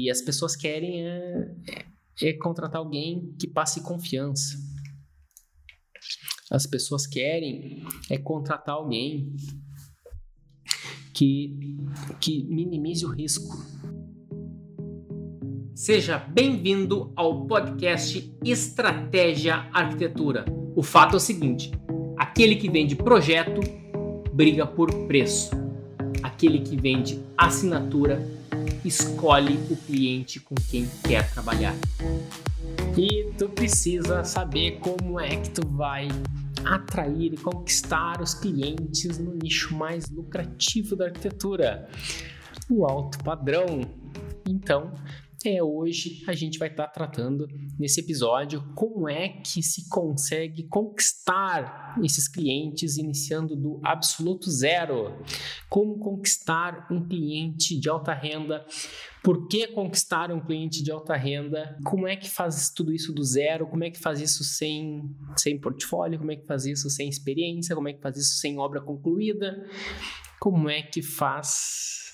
E as pessoas querem é, é contratar alguém que passe confiança. As pessoas querem é contratar alguém que, que minimize o risco. Seja bem-vindo ao podcast Estratégia Arquitetura. O fato é o seguinte: aquele que vende projeto briga por preço. Aquele que vende assinatura escolhe o cliente com quem quer trabalhar. E tu precisa saber como é que tu vai atrair e conquistar os clientes no nicho mais lucrativo da arquitetura, o alto padrão. Então, é hoje a gente vai estar tá tratando nesse episódio como é que se consegue conquistar esses clientes iniciando do absoluto zero. Como conquistar um cliente de alta renda? Por que conquistar um cliente de alta renda? Como é que faz tudo isso do zero? Como é que faz isso sem, sem portfólio? Como é que faz isso sem experiência? Como é que faz isso sem obra concluída? Como é que faz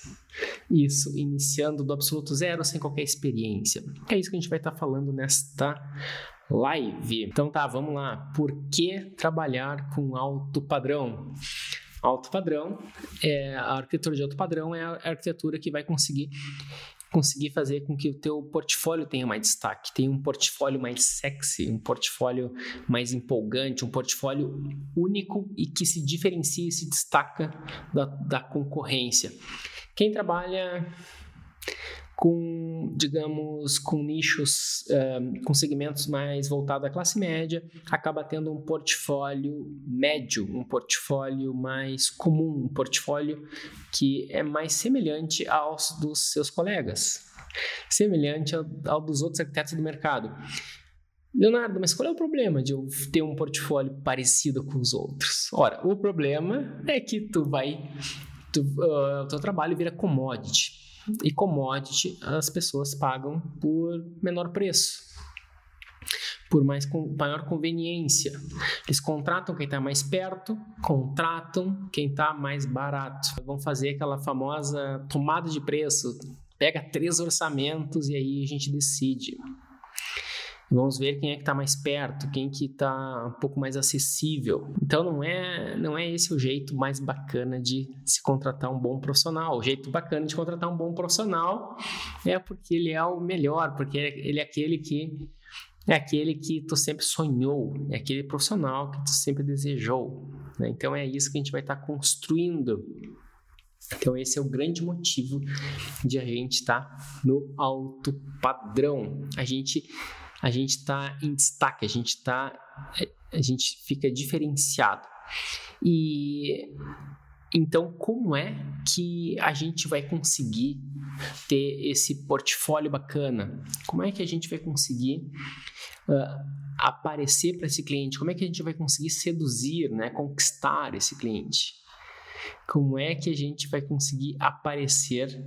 isso iniciando do absoluto zero sem qualquer experiência? É isso que a gente vai estar falando nesta live. Então tá, vamos lá. Por que trabalhar com alto padrão? Alto padrão, é, a arquitetura de alto padrão é a arquitetura que vai conseguir conseguir fazer com que o teu portfólio tenha mais destaque, tenha um portfólio mais sexy, um portfólio mais empolgante, um portfólio único e que se diferencia e se destaca da, da concorrência. Quem trabalha com, digamos, com nichos, uh, com segmentos mais voltados à classe média, acaba tendo um portfólio médio, um portfólio mais comum, um portfólio que é mais semelhante aos dos seus colegas, semelhante ao, ao dos outros arquitetos do mercado. Leonardo, mas qual é o problema de eu ter um portfólio parecido com os outros? Ora, o problema é que tu vai, tu, uh, o teu trabalho vira commodity. E commodity as pessoas pagam por menor preço, por mais com, maior conveniência. Eles contratam quem está mais perto, contratam quem está mais barato. Vão fazer aquela famosa tomada de preço. Pega três orçamentos e aí a gente decide. Vamos ver quem é que está mais perto, quem que está um pouco mais acessível. Então não é não é esse o jeito mais bacana de se contratar um bom profissional. O jeito bacana de contratar um bom profissional é porque ele é o melhor, porque ele é aquele que é aquele que tu sempre sonhou, é aquele profissional que tu sempre desejou. Né? Então é isso que a gente vai estar tá construindo. Então esse é o grande motivo de a gente estar tá no alto padrão. A gente a gente está em destaque, a gente está, a gente fica diferenciado. E então, como é que a gente vai conseguir ter esse portfólio bacana? Como é que a gente vai conseguir uh, aparecer para esse cliente? Como é que a gente vai conseguir seduzir, né, conquistar esse cliente? Como é que a gente vai conseguir aparecer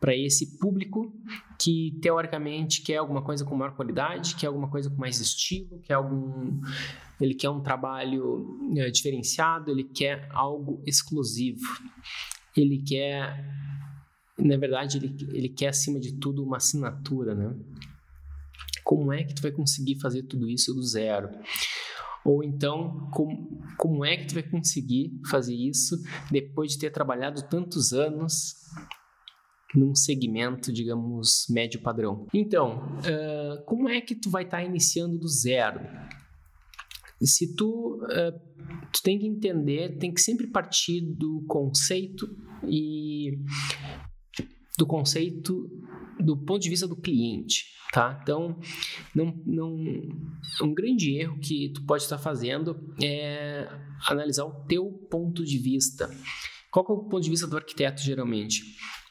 para esse público que teoricamente quer alguma coisa com maior qualidade, quer alguma coisa com mais estilo, quer algum ele quer um trabalho é, diferenciado, ele quer algo exclusivo. Ele quer na verdade ele, ele quer acima de tudo uma assinatura, né? Como é que tu vai conseguir fazer tudo isso do zero? Ou então, como, como é que tu vai conseguir fazer isso depois de ter trabalhado tantos anos num segmento, digamos, médio padrão. Então, uh, como é que tu vai estar tá iniciando do zero? Se tu, uh, tu tem que entender, tem que sempre partir do conceito e do conceito do ponto de vista do cliente, tá? Então, não, não, um grande erro que tu pode estar fazendo é analisar o teu ponto de vista. Qual é o ponto de vista do arquiteto, geralmente?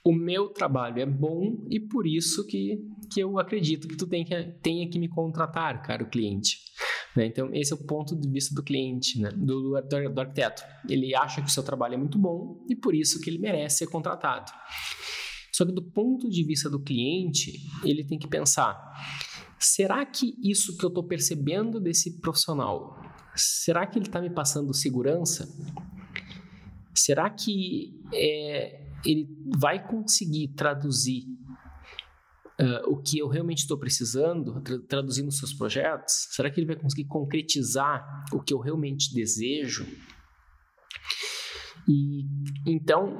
O meu trabalho é bom e por isso que, que eu acredito que tu tem que, tenha que me contratar, caro cliente. Né? Então, esse é o ponto de vista do cliente, né? do, do, do arquiteto. Ele acha que o seu trabalho é muito bom e por isso que ele merece ser contratado. Só que do ponto de vista do cliente, ele tem que pensar: será que isso que eu estou percebendo desse profissional, será que ele está me passando segurança? Será que é, ele vai conseguir traduzir uh, o que eu realmente estou precisando, tra traduzindo seus projetos? Será que ele vai conseguir concretizar o que eu realmente desejo? E então,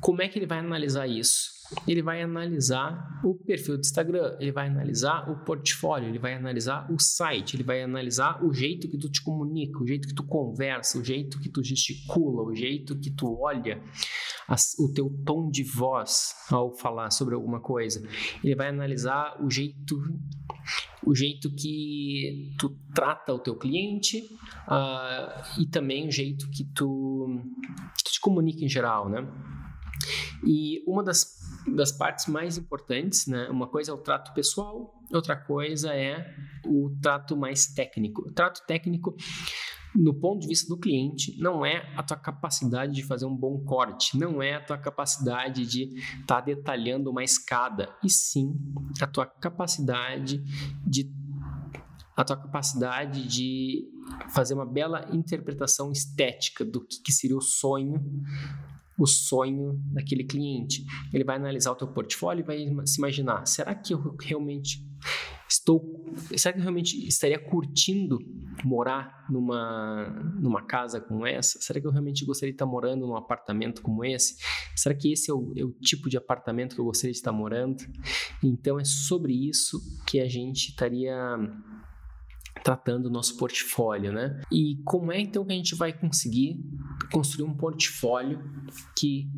como é que ele vai analisar isso? Ele vai analisar o perfil do Instagram, ele vai analisar o portfólio, ele vai analisar o site, ele vai analisar o jeito que tu te comunica, o jeito que tu conversa, o jeito que tu gesticula, o jeito que tu olha, o teu tom de voz ao falar sobre alguma coisa. Ele vai analisar o jeito o jeito que tu trata o teu cliente uh, e também o jeito que tu, tu te comunica em geral, né? E uma das, das partes mais importantes, né? Uma coisa é o trato pessoal, outra coisa é o trato mais técnico. O trato técnico no ponto de vista do cliente, não é a tua capacidade de fazer um bom corte, não é a tua capacidade de estar tá detalhando uma escada, e sim a tua capacidade de a tua capacidade de fazer uma bela interpretação estética do que, que seria o sonho o sonho daquele cliente. Ele vai analisar o teu portfólio e vai se imaginar: será que eu realmente estou, será que eu realmente estaria curtindo morar numa numa casa como essa? Será que eu realmente gostaria de estar morando num apartamento como esse? Será que esse é o, é o tipo de apartamento que eu gostaria de estar morando? Então é sobre isso que a gente estaria tratando o nosso portfólio, né? E como é então que a gente vai conseguir construir um portfólio que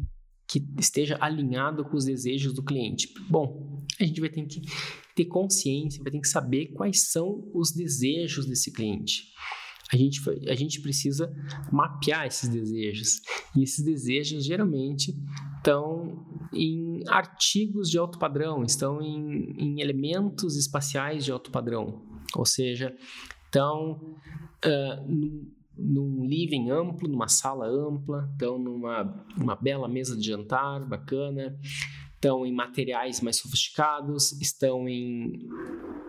que esteja alinhado com os desejos do cliente? Bom, a gente vai ter que ter consciência, vai ter que saber quais são os desejos desse cliente. A gente, a gente precisa mapear esses desejos. E esses desejos geralmente estão em artigos de alto padrão, estão em, em elementos espaciais de alto padrão. Ou seja, estão uh, num, living amplo, numa sala ampla, estão numa uma bela mesa de jantar bacana, estão em materiais mais sofisticados, estão em,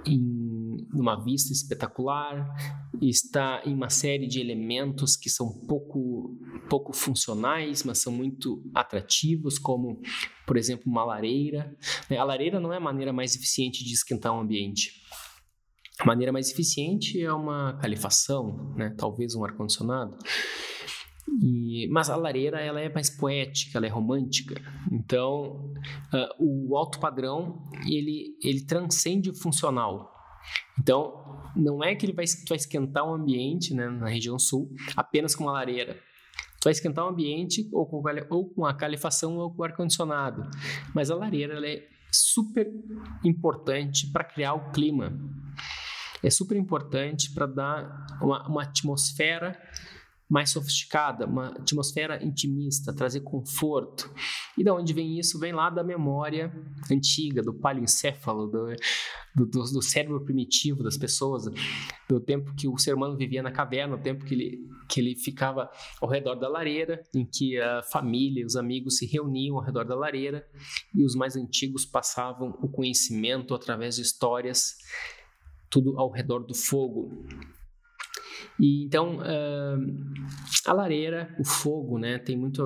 em uma vista espetacular, está em uma série de elementos que são pouco, pouco funcionais, mas são muito atrativos, como, por exemplo, uma lareira. A lareira não é a maneira mais eficiente de esquentar um ambiente. A maneira mais eficiente é uma calefação, né? talvez um ar-condicionado. E, mas a lareira ela é mais poética, ela é romântica. Então, uh, o alto padrão ele, ele transcende o funcional. Então, não é que ele vai, vai esquentar um ambiente né, na região sul apenas com uma lareira. Tu vai esquentar um ambiente ou com, ou com a calefação ou com o ar-condicionado. Mas a lareira ela é super importante para criar o clima é super importante para dar uma, uma atmosfera mais sofisticada, uma atmosfera intimista, trazer conforto. E da onde vem isso? Vem lá da memória antiga, do paleoencéfalo, do, do, do, cérebro primitivo das pessoas, do tempo que o ser humano vivia na caverna, o tempo que ele, que ele ficava ao redor da lareira, em que a família, os amigos se reuniam ao redor da lareira e os mais antigos passavam o conhecimento através de histórias tudo ao redor do fogo. E então uh, a lareira, o fogo, né, tem muito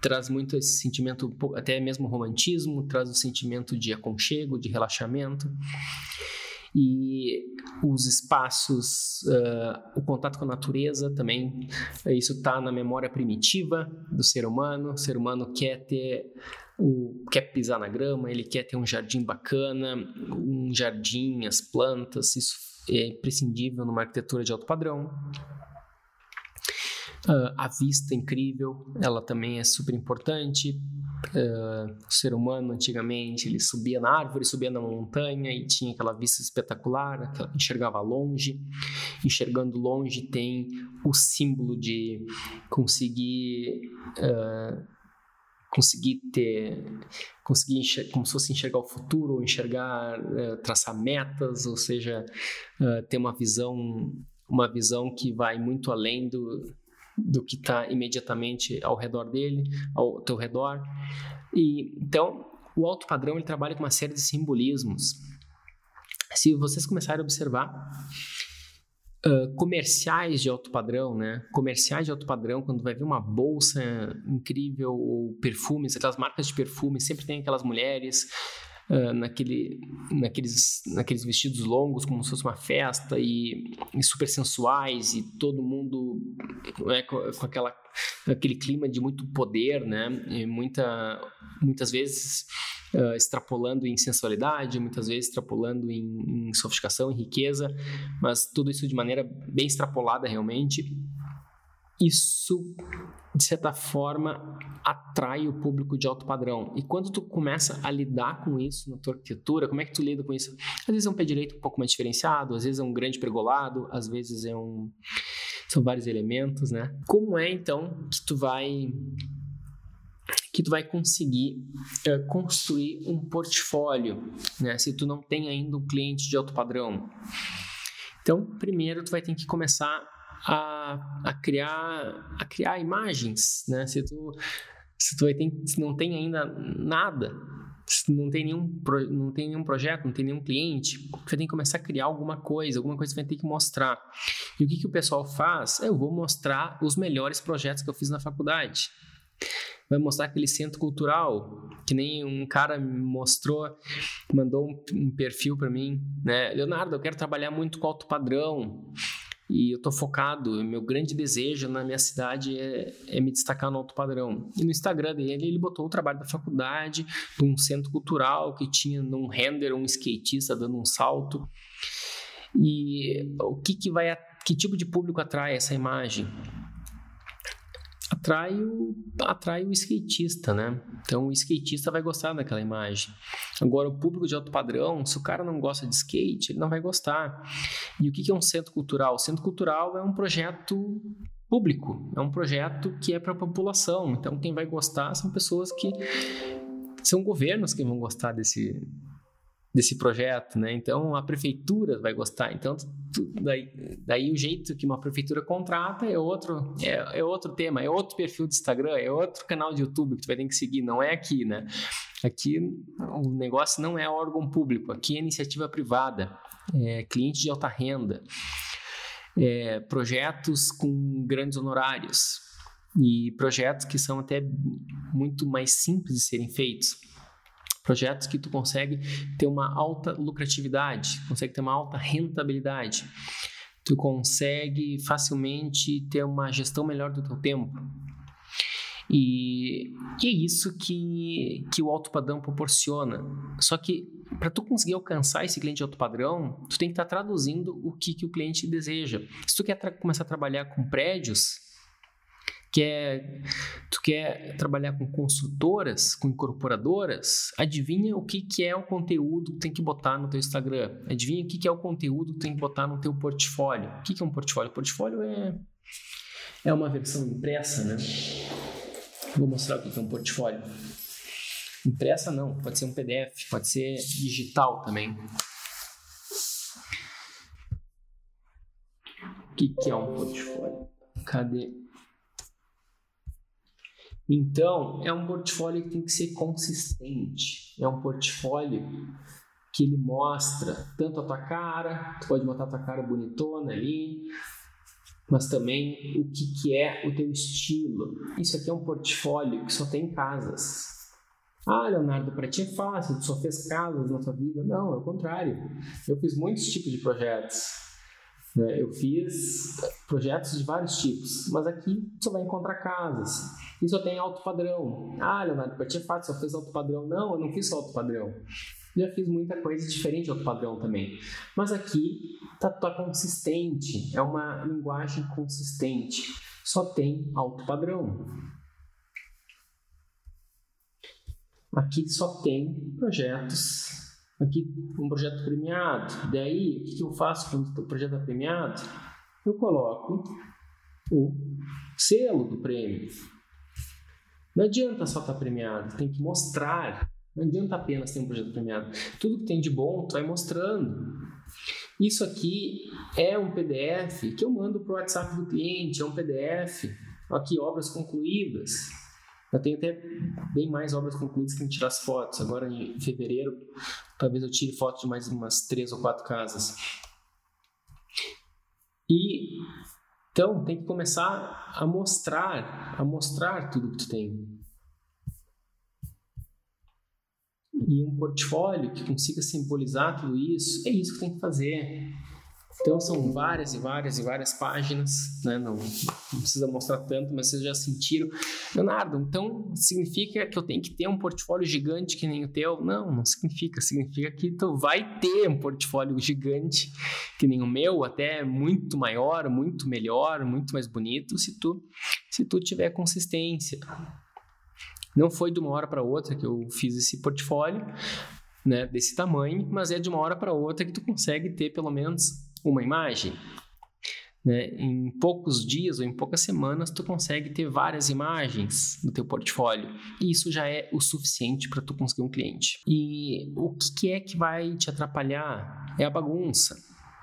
traz muito esse sentimento, até mesmo romantismo, traz o sentimento de aconchego, de relaxamento. E os espaços, uh, o contato com a natureza também, isso está na memória primitiva do ser humano. O ser humano quer ter o, quer pisar na grama, ele quer ter um jardim bacana, um jardim, as plantas, isso é imprescindível numa arquitetura de alto padrão. Uh, a vista incrível, ela também é super importante. Uh, o ser humano antigamente ele subia na árvore, subia na montanha e tinha aquela vista espetacular, enxergava longe. Enxergando longe tem o símbolo de conseguir uh, conseguir ter, conseguir enxergar, como se fosse enxergar o futuro, enxergar, uh, traçar metas, ou seja, uh, ter uma visão, uma visão que vai muito além do, do que está imediatamente ao redor dele, ao teu redor. E então, o alto padrão ele trabalha com uma série de simbolismos. Se vocês começarem a observar, Uh, comerciais de alto padrão, né? Comerciais de alto padrão, quando vai ver uma bolsa incrível ou perfumes, aquelas marcas de perfume, sempre tem aquelas mulheres uh, naquele, naqueles, naqueles vestidos longos, como se fosse uma festa, e, e super sensuais, e todo mundo é, com, com, aquela, aquele clima de muito poder, né? E muita, muitas vezes uh, extrapolando em sensualidade, muitas vezes extrapolando em, em sofisticação, em riqueza, mas tudo isso de maneira bem extrapolada realmente isso de certa forma atrai o público de alto padrão. E quando tu começa a lidar com isso na tua arquitetura, como é que tu lida com isso? Às vezes é um pé direito um pouco mais diferenciado, às vezes é um grande pergolado, às vezes é um são vários elementos, né? Como é então que tu vai que tu vai conseguir uh, construir um portfólio, né? Se tu não tem ainda um cliente de alto padrão. Então, primeiro tu vai ter que começar a, a criar a criar imagens, né? Se tu se tu tem, se não tem ainda nada, se não tem nenhum não tem nenhum projeto, não tem nenhum cliente, você tem que começar a criar alguma coisa, alguma coisa você vai ter que mostrar. E o que que o pessoal faz? Eu vou mostrar os melhores projetos que eu fiz na faculdade vai mostrar aquele centro cultural, que nem um cara me mostrou, mandou um, um perfil para mim, né? Leonardo, eu quero trabalhar muito com alto padrão. E eu estou focado, meu grande desejo na minha cidade é, é, me destacar no alto padrão. E no Instagram dele, ele botou o trabalho da faculdade, de um centro cultural que tinha num render um skatista dando um salto. E o que, que vai, que tipo de público atrai essa imagem? Atrai o, atrai o skatista, né? Então o skatista vai gostar daquela imagem. Agora, o público de alto padrão, se o cara não gosta de skate, ele não vai gostar. E o que é um centro cultural? O centro cultural é um projeto público, é um projeto que é para a população. Então, quem vai gostar são pessoas que são governos que vão gostar desse, desse projeto, né? Então a prefeitura vai gostar. Então tu, daí, daí o jeito que uma prefeitura contrata é outro é, é, outro tema, é outro perfil de Instagram, é outro canal de YouTube que tu vai ter que seguir. Não é aqui, né? Aqui o negócio não é órgão público, aqui é iniciativa privada, é cliente de alta renda, é, projetos com grandes honorários e projetos que são até muito mais simples de serem feitos projetos que tu consegue ter uma alta lucratividade, consegue ter uma alta rentabilidade, tu consegue facilmente ter uma gestão melhor do teu tempo. E, e é isso que, que o alto padrão proporciona. Só que para tu conseguir alcançar esse cliente alto padrão, tu tem que estar tá traduzindo o que, que o cliente deseja. Se tu quer começar a trabalhar com prédios, quer, tu quer trabalhar com construtoras, com incorporadoras, adivinha o que, que é o conteúdo que tem que botar no teu Instagram. Adivinha o que, que é o conteúdo que tem que botar no teu portfólio. O que, que é um portfólio? Portfólio é, é uma versão impressa, né? Vou mostrar o que é um portfólio. Impressa não, pode ser um PDF, pode ser digital também. O que, que é um portfólio? Cadê? Então, é um portfólio que tem que ser consistente. É um portfólio que ele mostra tanto a tua cara, tu pode botar a tua cara bonitona ali, mas também o que, que é o teu estilo. Isso aqui é um portfólio que só tem casas. Ah, Leonardo, para ti é fácil, tu só fez casas na tua vida. Não, é o contrário. Eu fiz muitos tipos de projetos. Né? Eu fiz projetos de vários tipos, mas aqui você vai encontrar casas e só tem alto padrão. Ah, Leonardo, para ti é fácil, só fez alto padrão. Não, eu não fiz só alto padrão. Já fiz muita coisa diferente alto padrão também. Mas aqui tá, tá consistente, é uma linguagem consistente. Só tem alto padrão. Aqui só tem projetos aqui um projeto premiado. Daí, o que eu faço quando o projeto é premiado? Eu coloco o selo do prêmio. Não adianta só estar premiado, tem que mostrar. Não adianta apenas ter um projeto premiado. Tudo que tem de bom, tu vai mostrando. Isso aqui é um PDF que eu mando para o WhatsApp do cliente, é um PDF. Aqui, obras concluídas. Eu tenho até bem mais obras concluídas que tirar as fotos. Agora, em fevereiro, talvez eu tire fotos de mais umas três ou quatro casas. E então tem que começar a mostrar, a mostrar tudo que tu tem. E um portfólio que consiga simbolizar tudo isso, é isso que tem que fazer. Então são várias e várias e várias páginas, né? não, não, precisa mostrar tanto, mas vocês já sentiram. Leonardo, então significa que eu tenho que ter um portfólio gigante que nem o teu? Não, não significa. Significa que tu vai ter um portfólio gigante que nem o meu, até muito maior, muito melhor, muito mais bonito, se tu, se tu tiver consistência. Não foi de uma hora para outra que eu fiz esse portfólio, né, desse tamanho, mas é de uma hora para outra que tu consegue ter pelo menos uma imagem, né? em poucos dias ou em poucas semanas tu consegue ter várias imagens no teu portfólio e isso já é o suficiente para tu conseguir um cliente. E o que é que vai te atrapalhar? É a bagunça,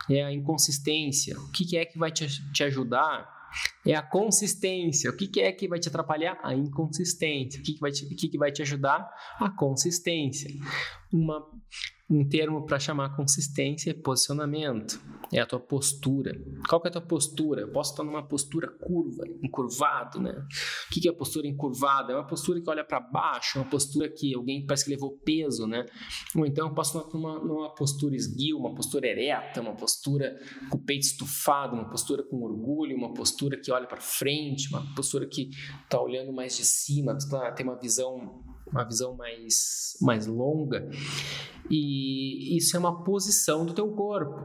é a inconsistência. O que é que vai te, te ajudar? É a consistência. O que, é que vai te atrapalhar? A inconsistência. O que, que, vai, te, o que, que vai te ajudar? A consistência. Uma um termo para chamar consistência é posicionamento, é a tua postura. Qual que é a tua postura? Eu posso estar numa postura curva, encurvado, né? O que é a postura encurvada? É uma postura que olha para baixo, é uma postura que alguém parece que levou peso, né? Ou então eu posso estar numa, numa postura esguio, uma postura ereta, uma postura com o peito estufado, uma postura com orgulho, uma postura que olha para frente, uma postura que está olhando mais de cima, tá, tem uma visão uma visão mais, mais longa, e isso é uma posição do teu corpo.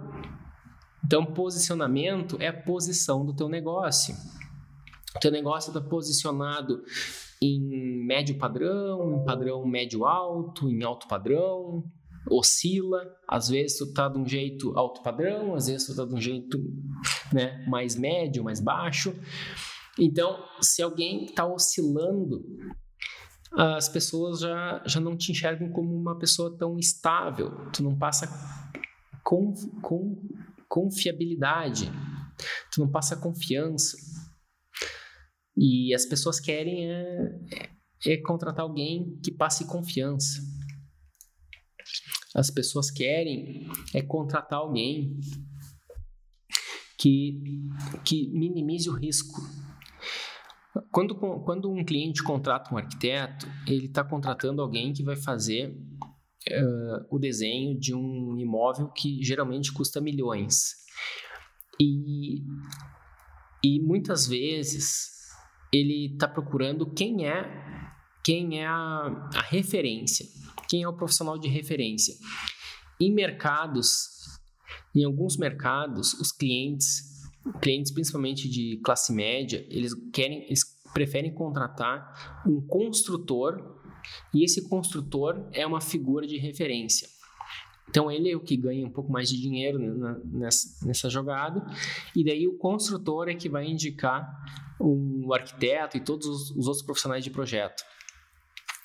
Então, posicionamento é a posição do teu negócio. O teu negócio está posicionado em médio padrão, em padrão médio alto, em alto padrão, oscila, às vezes tu está de um jeito alto padrão, às vezes tu está de um jeito né, mais médio, mais baixo. Então, se alguém está oscilando as pessoas já, já não te enxergam como uma pessoa tão estável, tu não passa com, com confiabilidade, tu não passa confiança. E as pessoas querem é, é, é contratar alguém que passe confiança. As pessoas querem é contratar alguém que, que minimize o risco quando, quando um cliente contrata um arquiteto, ele está contratando alguém que vai fazer uh, o desenho de um imóvel que geralmente custa milhões. E, e muitas vezes ele está procurando quem é quem é a, a referência, quem é o profissional de referência. Em mercados, em alguns mercados, os clientes clientes principalmente de classe média, eles querem, eles preferem contratar um construtor e esse construtor é uma figura de referência. Então ele é o que ganha um pouco mais de dinheiro nessa, nessa jogada e daí o construtor é que vai indicar o arquiteto e todos os, os outros profissionais de projeto.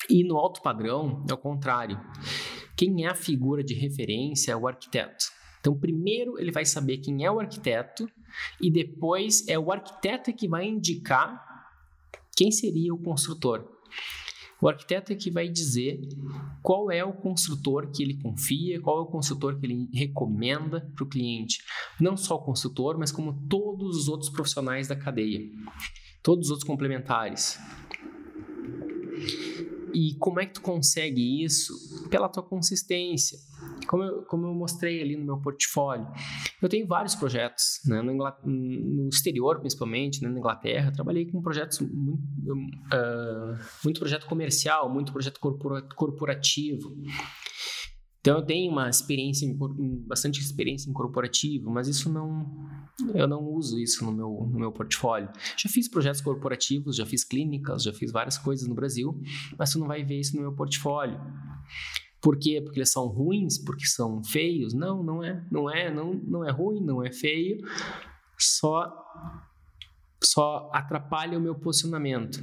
E no alto padrão é o contrário. Quem é a figura de referência é o arquiteto. Então, primeiro ele vai saber quem é o arquiteto e depois é o arquiteto que vai indicar quem seria o construtor. O arquiteto é que vai dizer qual é o construtor que ele confia, qual é o construtor que ele recomenda para o cliente. Não só o construtor, mas como todos os outros profissionais da cadeia, todos os outros complementares. E como é que tu consegue isso? Pela tua consistência. Como eu, como eu mostrei ali no meu portfólio. Eu tenho vários projetos, né? no, no exterior principalmente, né? na Inglaterra. Trabalhei com projetos, muito, uh, muito projeto comercial, muito projeto corporativo. Então eu tenho uma experiência, bastante experiência em corporativo, mas isso não, eu não uso isso no meu, no meu portfólio. Já fiz projetos corporativos, já fiz clínicas, já fiz várias coisas no Brasil, mas tu não vai ver isso no meu portfólio. Por quê? Porque eles são ruins, porque são feios? Não, não é, não é, não, não é ruim, não é feio. Só só atrapalha o meu posicionamento.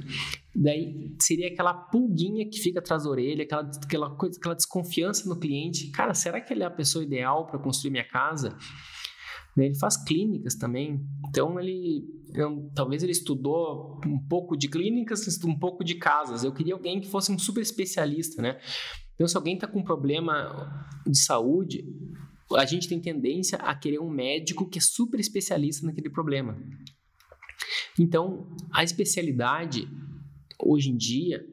Daí seria aquela pulguinha que fica atrás da orelha, aquela, aquela, coisa, aquela desconfiança no cliente. Cara, será que ele é a pessoa ideal para construir minha casa? Né, ele faz clínicas também, então ele eu, talvez ele estudou um pouco de clínicas, um pouco de casas. Eu queria alguém que fosse um super especialista, né? Então, se alguém está com um problema de saúde, a gente tem tendência a querer um médico que é super especialista naquele problema. Então, a especialidade, hoje em dia,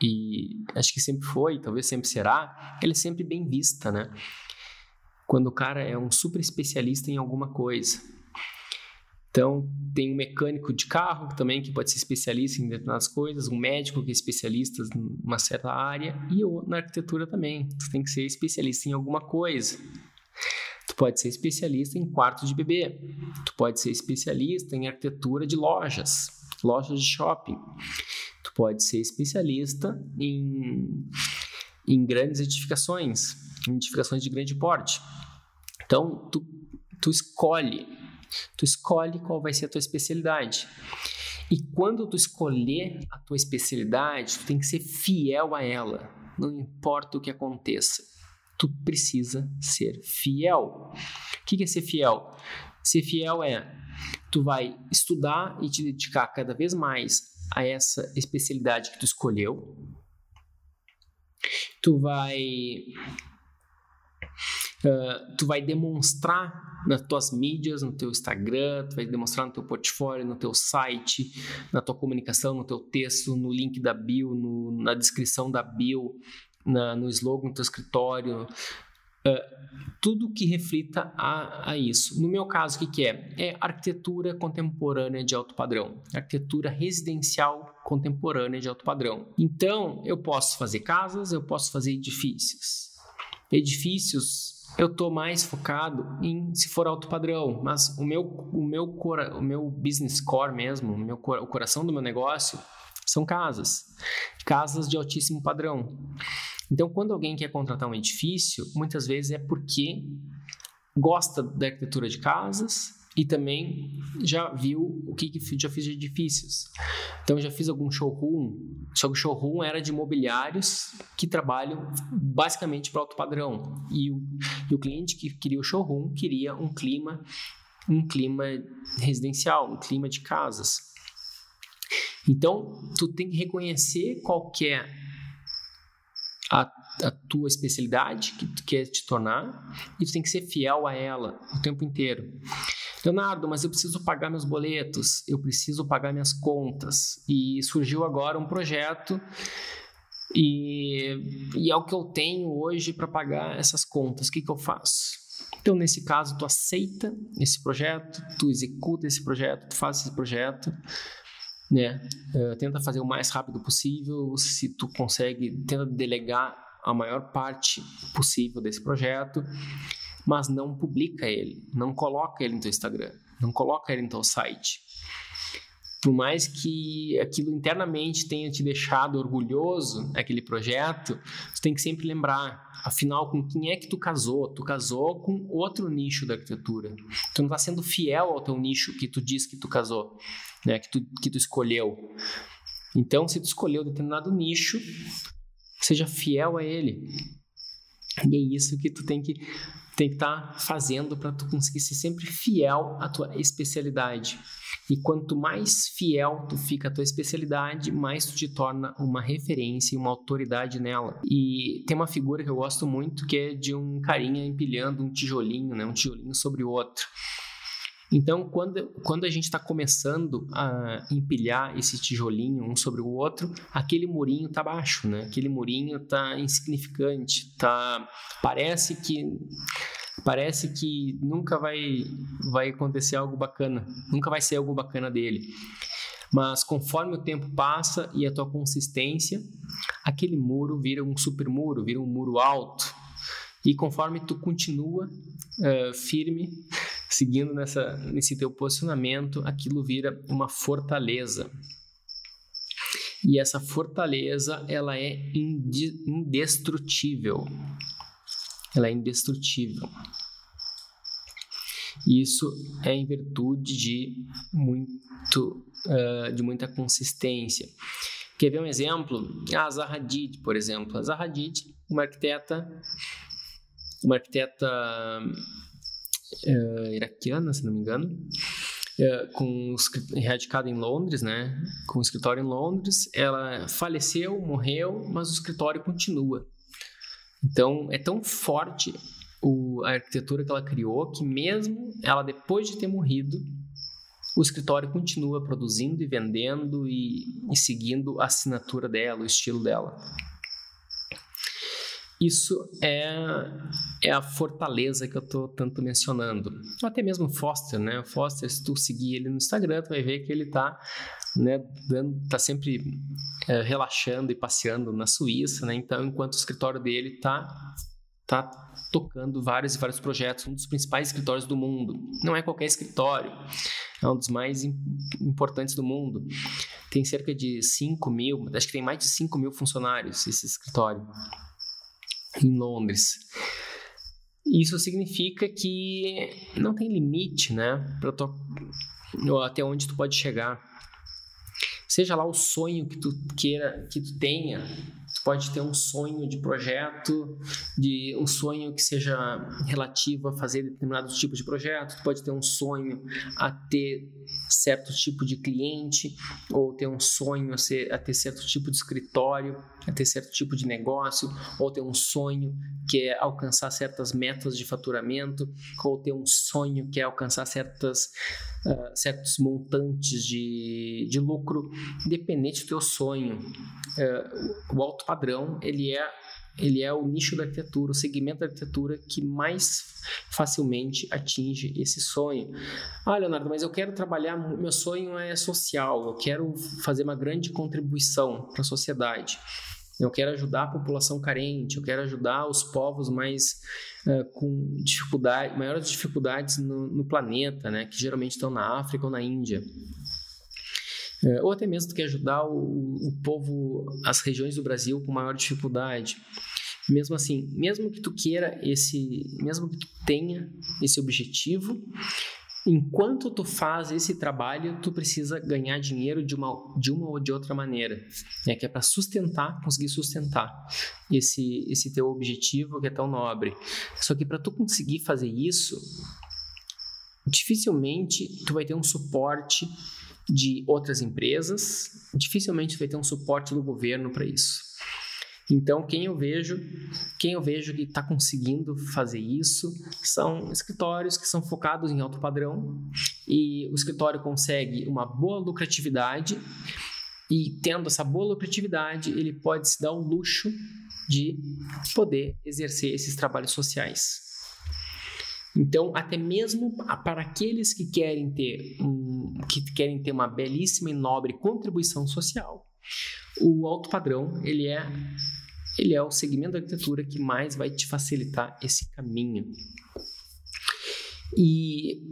e acho que sempre foi, talvez sempre será, ela é sempre bem vista, né? Quando o cara é um super especialista em alguma coisa. Então, tem um mecânico de carro também que pode ser especialista em determinadas coisas, um médico que é especialista em uma certa área, e eu, na arquitetura também. Tu tem que ser especialista em alguma coisa. Tu pode ser especialista em quarto de bebê. Tu pode ser especialista em arquitetura de lojas, lojas de shopping. Tu pode ser especialista em, em grandes edificações, edificações de grande porte. Então, tu, tu escolhe Tu escolhe qual vai ser a tua especialidade. E quando tu escolher a tua especialidade, tu tem que ser fiel a ela, não importa o que aconteça. Tu precisa ser fiel. O que é ser fiel? Ser fiel é tu vai estudar e te dedicar cada vez mais a essa especialidade que tu escolheu. Tu vai uh, tu vai demonstrar nas tuas mídias, no teu Instagram, tu vai demonstrar no teu portfólio, no teu site, na tua comunicação, no teu texto, no link da bio, no, na descrição da bio, na, no slogan do teu escritório, uh, tudo que reflita a, a, isso. No meu caso, o que, que é? É arquitetura contemporânea de alto padrão, arquitetura residencial contemporânea de alto padrão. Então, eu posso fazer casas, eu posso fazer edifícios. Edifícios eu tô mais focado em se for alto padrão, mas o meu o meu cora, o meu business core mesmo, o meu o coração do meu negócio são casas. Casas de altíssimo padrão. Então, quando alguém quer contratar um edifício, muitas vezes é porque gosta da arquitetura de casas e também já viu o que, que já fiz de edifícios. Então já fiz algum showroom, só que o showroom era de imobiliários que trabalham basicamente para alto padrão. E o, e o cliente que queria o showroom queria um clima, um clima residencial, um clima de casas. Então, tu tem que reconhecer qual é a, a, tua especialidade que tu quer te tornar e tu tem que ser fiel a ela o tempo inteiro. Leonardo, mas eu preciso pagar meus boletos, eu preciso pagar minhas contas. E surgiu agora um projeto e, e é o que eu tenho hoje para pagar essas contas. O que, que eu faço? Então, nesse caso, tu aceita esse projeto, tu executa esse projeto, tu faz esse projeto, né? Uh, tenta fazer o mais rápido possível. Se tu consegue, tenta delegar a maior parte possível desse projeto mas não publica ele, não coloca ele no teu Instagram, não coloca ele no teu site. Por mais que aquilo internamente tenha te deixado orgulhoso aquele projeto, tu tem que sempre lembrar, afinal, com quem é que tu casou? Tu casou com outro nicho da arquitetura. Tu não está sendo fiel ao teu nicho que tu diz que tu casou, né? que, tu, que tu escolheu. Então, se tu escolheu determinado nicho, seja fiel a ele. E é isso que tu tem que tem que estar tá fazendo para tu conseguir ser sempre fiel à tua especialidade. E quanto mais fiel tu fica à tua especialidade, mais tu te torna uma referência e uma autoridade nela. E tem uma figura que eu gosto muito que é de um carinha empilhando um tijolinho, né, um tijolinho sobre o outro. Então, quando, quando a gente está começando a empilhar esse tijolinho um sobre o outro, aquele murinho está baixo, né? Aquele murinho está insignificante, tá... Parece que parece que nunca vai vai acontecer algo bacana, nunca vai ser algo bacana dele. Mas conforme o tempo passa e a tua consistência, aquele muro vira um super muro, vira um muro alto. E conforme tu continua uh, firme, seguindo nessa, nesse teu posicionamento, aquilo vira uma fortaleza. E essa fortaleza, ela é indestrutível. Ela é indestrutível. Isso é em virtude de muito, uh, de muita consistência. Quer ver um exemplo? A Zaha Hadid, por exemplo. A Zaha Hadid, uma arquiteta, uma arquiteta uh, iraquiana, se não me engano, uh, com radicada em Londres, né? Com escritório em Londres, ela faleceu, morreu, mas o escritório continua. Então é tão forte o, a arquitetura que ela criou que mesmo ela depois de ter morrido, o escritório continua produzindo e vendendo e, e seguindo a assinatura dela, o estilo dela. Isso é, é a fortaleza que eu estou tanto mencionando. Até mesmo Foster, né? O Foster, se tu seguir ele no Instagram, tu vai ver que ele está né, tá sempre é, relaxando e passeando na Suíça, né? Então, enquanto o escritório dele está tá tocando vários e vários projetos, um dos principais escritórios do mundo. Não é qualquer escritório, é um dos mais importantes do mundo. Tem cerca de 5 mil, acho que tem mais de 5 mil funcionários esse escritório em Londres. Isso significa que não tem limite, né, para até onde tu pode chegar. Seja lá o sonho que tu queira, que tu tenha, tu pode ter um sonho de projeto, de um sonho que seja relativo a fazer determinados tipos de projeto, tu pode ter um sonho a ter certo tipo de cliente, ou ter um sonho a, ser, a ter certo tipo de escritório, a ter certo tipo de negócio, ou ter um sonho que é alcançar certas metas de faturamento, ou ter um sonho que é alcançar certas, uh, certos montantes de, de lucro, independente do teu sonho. Uh, o alto padrão, ele é ele é o nicho da arquitetura, o segmento da arquitetura que mais facilmente atinge esse sonho. Ah, Leonardo, mas eu quero trabalhar, meu sonho é social, eu quero fazer uma grande contribuição para a sociedade. Eu quero ajudar a população carente, eu quero ajudar os povos mais uh, com dificuldade, maiores dificuldades no, no planeta, né, que geralmente estão na África ou na Índia. É, ou até mesmo tu quer ajudar o, o povo, as regiões do Brasil com maior dificuldade. Mesmo assim, mesmo que tu queira esse, mesmo que tu tenha esse objetivo, enquanto tu faz esse trabalho, tu precisa ganhar dinheiro de uma, de uma ou de outra maneira, né? que é para sustentar, conseguir sustentar esse, esse teu objetivo que é tão nobre. Só que para tu conseguir fazer isso, dificilmente tu vai ter um suporte de outras empresas, dificilmente vai ter um suporte do governo para isso. Então, quem eu vejo, quem eu vejo que está conseguindo fazer isso são escritórios que são focados em alto padrão e o escritório consegue uma boa lucratividade e tendo essa boa lucratividade, ele pode se dar o luxo de poder exercer esses trabalhos sociais. Então, até mesmo para aqueles que querem ter um, que querem ter uma belíssima e nobre contribuição social, o alto padrão ele é ele é o segmento da arquitetura que mais vai te facilitar esse caminho. E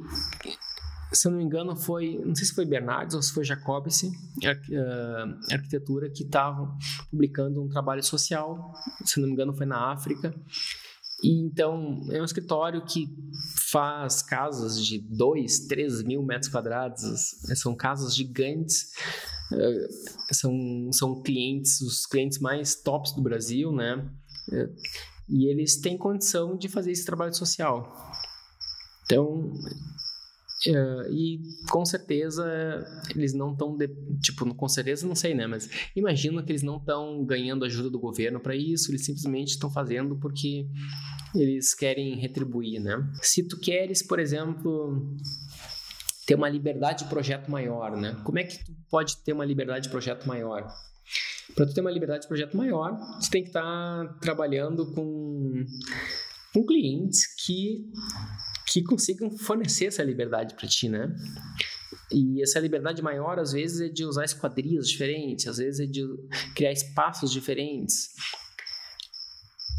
se eu não me engano, foi, não sei se foi Bernardes ou se foi Jacobs, arquitetura, que estavam publicando um trabalho social, se não me engano, foi na África, e então é um escritório que faz casas de 2, 3 mil metros quadrados, são casas gigantes, são, são clientes, os clientes mais tops do Brasil, né? Eh, e eles têm condição de fazer esse trabalho social. Então, Uh, e com certeza eles não estão, tipo, com certeza não sei, né? Mas imagino que eles não estão ganhando ajuda do governo para isso, eles simplesmente estão fazendo porque eles querem retribuir, né? Se tu queres, por exemplo, ter uma liberdade de projeto maior, né? Como é que tu pode ter uma liberdade de projeto maior? Para tu ter uma liberdade de projeto maior, tu tem que estar tá trabalhando com, com clientes que que consigam fornecer essa liberdade para ti, né? E essa liberdade maior, às vezes, é de usar esquadrias diferentes, às vezes é de criar espaços diferentes.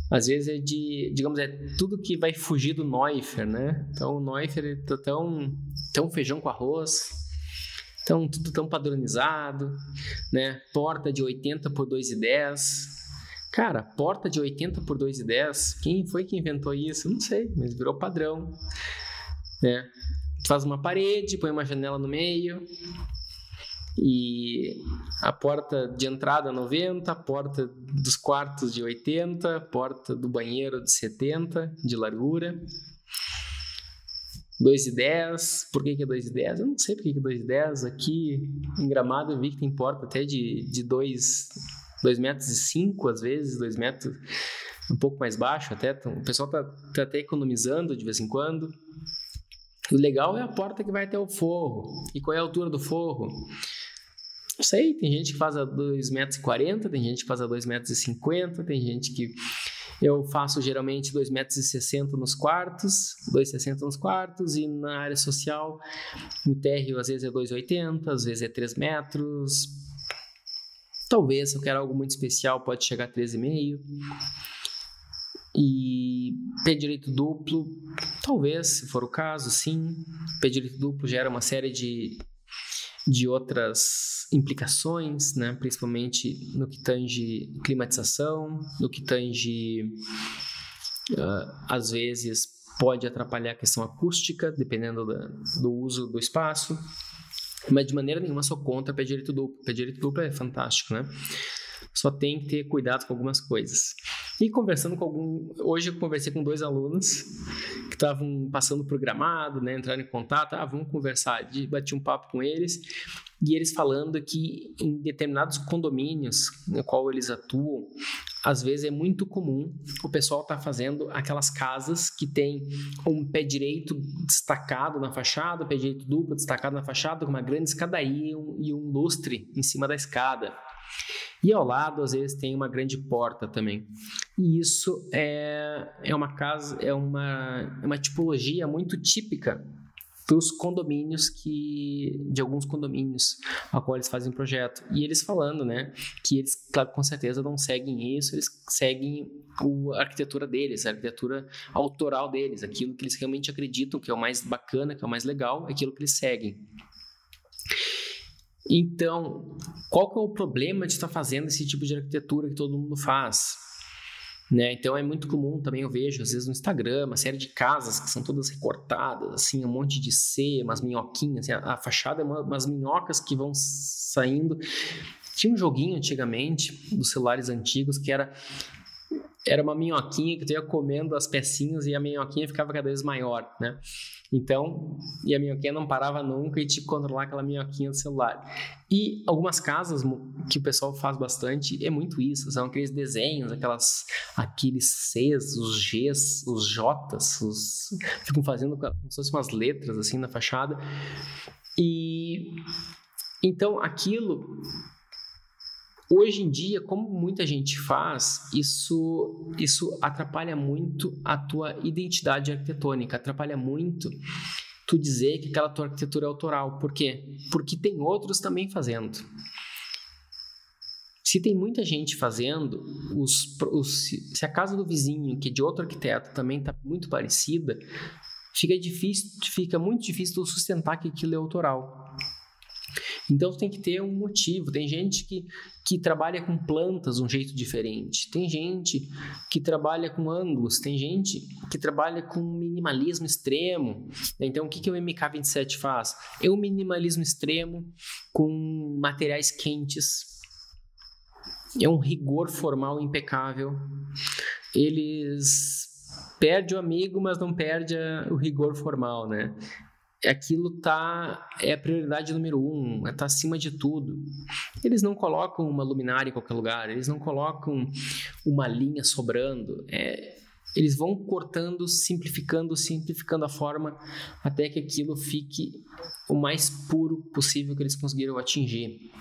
Às vezes é de, digamos, é tudo que vai fugir do Neufer, né? Então, o Neufer é tão, tão feijão com arroz, tão, tudo tão padronizado, né? Porta de 80 por 2,10, Cara, porta de 80 por 2,10, quem foi que inventou isso? Não sei, mas virou padrão. Né? Faz uma parede, põe uma janela no meio, e a porta de entrada 90, a porta dos quartos de 80, a porta do banheiro de 70 de largura. 2,10. Por que, que é 2,10? Eu não sei por que, que é 2,10. Aqui em Gramado eu vi que tem porta até de, de 2 2 metros e 5 às vezes, 2 metros um pouco mais baixo até. Então, o pessoal tá, tá até economizando de vez em quando. O legal é a porta que vai até o forro. E qual é a altura do forro? Não sei, tem gente que faz a 2,40 metros, tem gente que faz a 2,50 metros, tem gente que eu faço geralmente 2,60 metros nos quartos, 2,60 nos quartos, e na área social, no térreo às vezes é 2,80, às vezes é 3 metros. Talvez, se eu quero algo muito especial, pode chegar a 3,5. E pé direito duplo, talvez, se for o caso, sim. Pé direito duplo gera uma série de, de outras implicações, né? principalmente no que tange climatização, no que tange, uh, às vezes, pode atrapalhar a questão acústica, dependendo da, do uso do espaço. Mas de maneira nenhuma sou contra pé direito duplo. Pé direito duplo é fantástico, né? Só tem que ter cuidado com algumas coisas. E conversando com algum. Hoje eu conversei com dois alunos estavam passando programado, né? Entraram em contato. Ah, vamos conversar. Bati um papo com eles. E eles falando que em determinados condomínios no qual eles atuam, às vezes é muito comum o pessoal estar tá fazendo aquelas casas que tem um pé direito destacado na fachada, pé direito duplo destacado na fachada, com uma grande escadaria e um, e um lustre em cima da escada. E ao lado, às vezes, tem uma grande porta também. E isso é, é uma casa, é uma, é uma tipologia muito típica dos condomínios que de alguns condomínios a qual eles fazem projeto e eles falando né que eles claro, com certeza não seguem isso eles seguem o, a arquitetura deles a arquitetura autoral deles aquilo que eles realmente acreditam que é o mais bacana que é o mais legal é aquilo que eles seguem então, qual que é o problema de estar fazendo esse tipo de arquitetura que todo mundo faz? Né? Então é muito comum também eu vejo às vezes no Instagram uma série de casas que são todas recortadas, assim, um monte de C, umas minhoquinhas, assim, a, a, fachada é uma, umas minhocas que vão saindo. Tinha um joguinho antigamente dos celulares antigos que era era uma minhoquinha que tu ia comendo as pecinhas e a minhoquinha ficava cada vez maior, né? Então, e a minhoquinha não parava nunca e tinha que controlar aquela minhoquinha do celular. E algumas casas que o pessoal faz bastante é muito isso, são aqueles desenhos, aquelas aqueles Cs, os Gs, os Js, os ficam fazendo como se fossem umas letras assim na fachada. E então aquilo Hoje em dia, como muita gente faz, isso, isso atrapalha muito a tua identidade arquitetônica, atrapalha muito tu dizer que aquela tua arquitetura é autoral. Por quê? Porque tem outros também fazendo. Se tem muita gente fazendo, os, os, se a casa do vizinho, que é de outro arquiteto, também está muito parecida, fica difícil, fica muito difícil tu sustentar que aquilo é autoral. Então tem que ter um motivo. Tem gente que, que trabalha com plantas de um jeito diferente. Tem gente que trabalha com ângulos. Tem gente que trabalha com minimalismo extremo. Então o que, que o MK27 faz? É um minimalismo extremo com materiais quentes. É um rigor formal impecável. Eles perde o amigo, mas não perde a, o rigor formal, né? Aquilo tá é a prioridade número um, está acima de tudo. Eles não colocam uma luminária em qualquer lugar, eles não colocam uma linha sobrando. É, eles vão cortando, simplificando, simplificando a forma até que aquilo fique o mais puro possível que eles conseguiram atingir.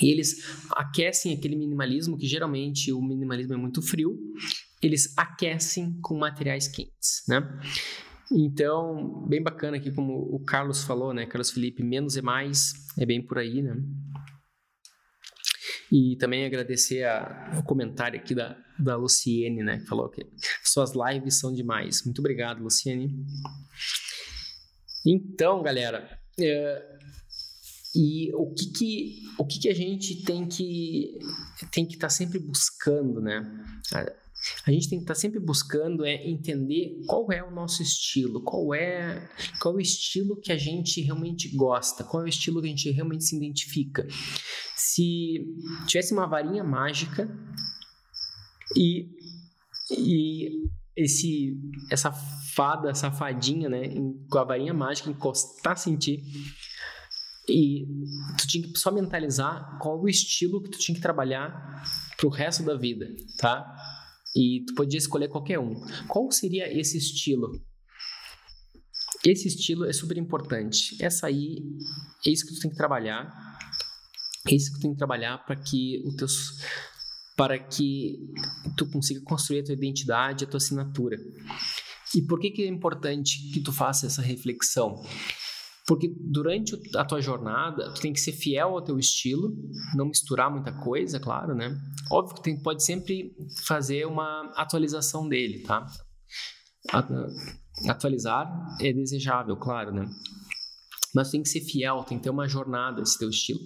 E eles aquecem aquele minimalismo, que geralmente o minimalismo é muito frio, eles aquecem com materiais quentes, né? Então, bem bacana aqui, como o Carlos falou, né? Carlos Felipe, menos é mais, é bem por aí, né? E também agradecer a, o comentário aqui da, da Luciene, né? Que falou que suas lives são demais. Muito obrigado, Luciene. Então, galera, é, e o que que, o que que a gente tem que tem que estar tá sempre buscando, né? A gente tem que estar tá sempre buscando é entender qual é o nosso estilo, qual é qual é o estilo que a gente realmente gosta, qual é o estilo que a gente realmente se identifica. Se tivesse uma varinha mágica e, e esse essa fada, essa fadinha, né, com a varinha mágica encostasse em ti e tu tinha que só mentalizar qual o estilo que tu tinha que trabalhar pro resto da vida, tá? E tu podia escolher qualquer um. Qual seria esse estilo? esse estilo é super importante. Essa aí é isso que tu tem que trabalhar. É isso que tu tem que trabalhar para que os teus para que tu consiga construir a tua identidade, a tua assinatura. E por que, que é importante que tu faça essa reflexão? Porque durante a tua jornada, tu tem que ser fiel ao teu estilo, não misturar muita coisa, claro, né? Óbvio que tu pode sempre fazer uma atualização dele, tá? Atualizar é desejável, claro, né? Mas tem que ser fiel, tem que ter uma jornada esse teu estilo.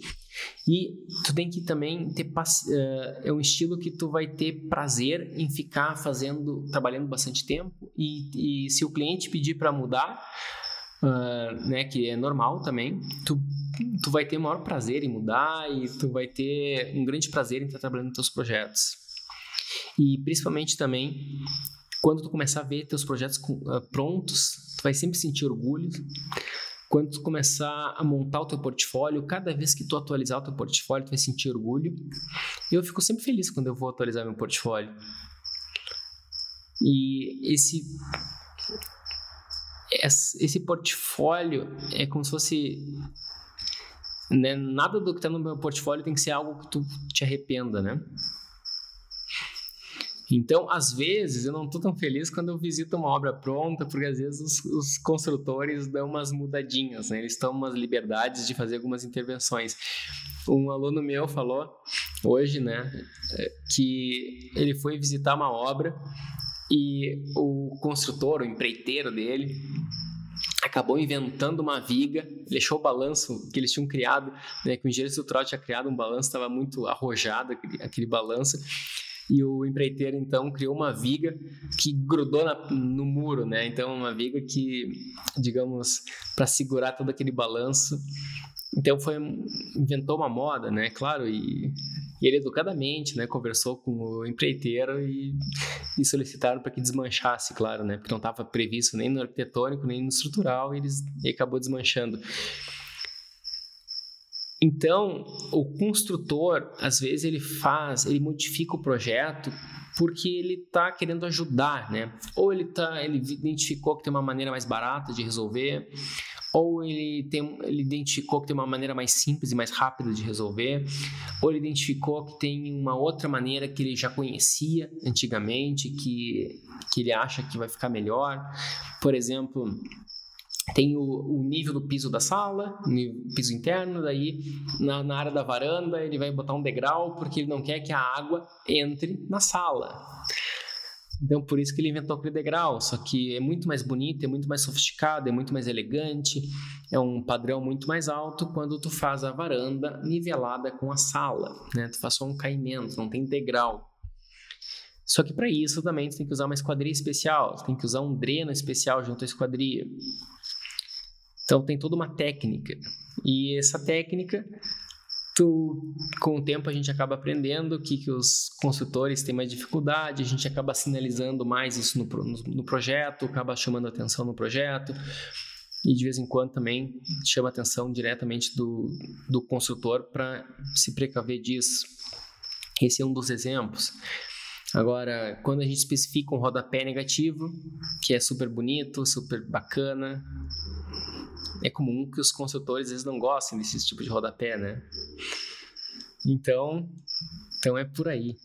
E tu tem que também ter uh, é um estilo que tu vai ter prazer em ficar fazendo, trabalhando bastante tempo e, e se o cliente pedir para mudar, uh, né, que é normal também, tu, tu vai ter maior prazer em mudar e tu vai ter um grande prazer em estar trabalhando nos teus projetos. E principalmente também quando tu começar a ver teus projetos uh, prontos, tu vai sempre sentir orgulho quando tu começar a montar o teu portfólio, cada vez que tu atualizar o teu portfólio, tu vai sentir orgulho. Eu fico sempre feliz quando eu vou atualizar meu portfólio. E esse esse portfólio é como se fosse né, nada do que está no meu portfólio tem que ser algo que tu te arrependa, né? Então, às vezes, eu não estou tão feliz quando eu visito uma obra pronta, porque às vezes os, os construtores dão umas mudadinhas, né? eles tomam umas liberdades de fazer algumas intervenções. Um aluno meu falou hoje, né, é, que ele foi visitar uma obra e o construtor, o empreiteiro dele, acabou inventando uma viga, deixou o balanço que eles tinham criado, né, que o engenheiro estrutural tinha criado um balanço, estava muito arrojado aquele, aquele balanço, e o empreiteiro então criou uma viga que grudou na, no muro, né? Então uma viga que, digamos, para segurar todo aquele balanço. Então foi inventou uma moda, né? Claro e, e ele educadamente, né, conversou com o empreiteiro e, e solicitaram para que desmanchasse, claro, né? Porque não estava previsto nem no arquitetônico nem no estrutural, e eles e acabou desmanchando. Então, o construtor, às vezes, ele faz, ele modifica o projeto porque ele está querendo ajudar, né? Ou ele, tá, ele identificou que tem uma maneira mais barata de resolver, ou ele, tem, ele identificou que tem uma maneira mais simples e mais rápida de resolver, ou ele identificou que tem uma outra maneira que ele já conhecia antigamente, que, que ele acha que vai ficar melhor. Por exemplo, tem o, o, nível do piso da sala, o piso interno, daí na, na, área da varanda ele vai botar um degrau porque ele não quer que a água entre na sala. Então por isso que ele inventou aquele degrau, só que é muito mais bonito, é muito mais sofisticado, é muito mais elegante, é um padrão muito mais alto quando tu faz a varanda nivelada com a sala, né? Tu faz só um caimento, não tem degrau. Só que para isso também tu tem que usar uma esquadria especial, tu tem que usar um dreno especial junto à esquadria. Então tem toda uma técnica. E essa técnica, tu, com o tempo a gente acaba aprendendo que, que os consultores têm mais dificuldade, a gente acaba sinalizando mais isso no, no, no projeto, acaba chamando atenção no projeto. E de vez em quando também chama atenção diretamente do, do consultor para se precaver disso. Esse é um dos exemplos. Agora, quando a gente especifica um rodapé negativo, que é super bonito, super bacana, é comum que os consultores às vezes não gostem desse tipo de rodapé, né? Então, então é por aí.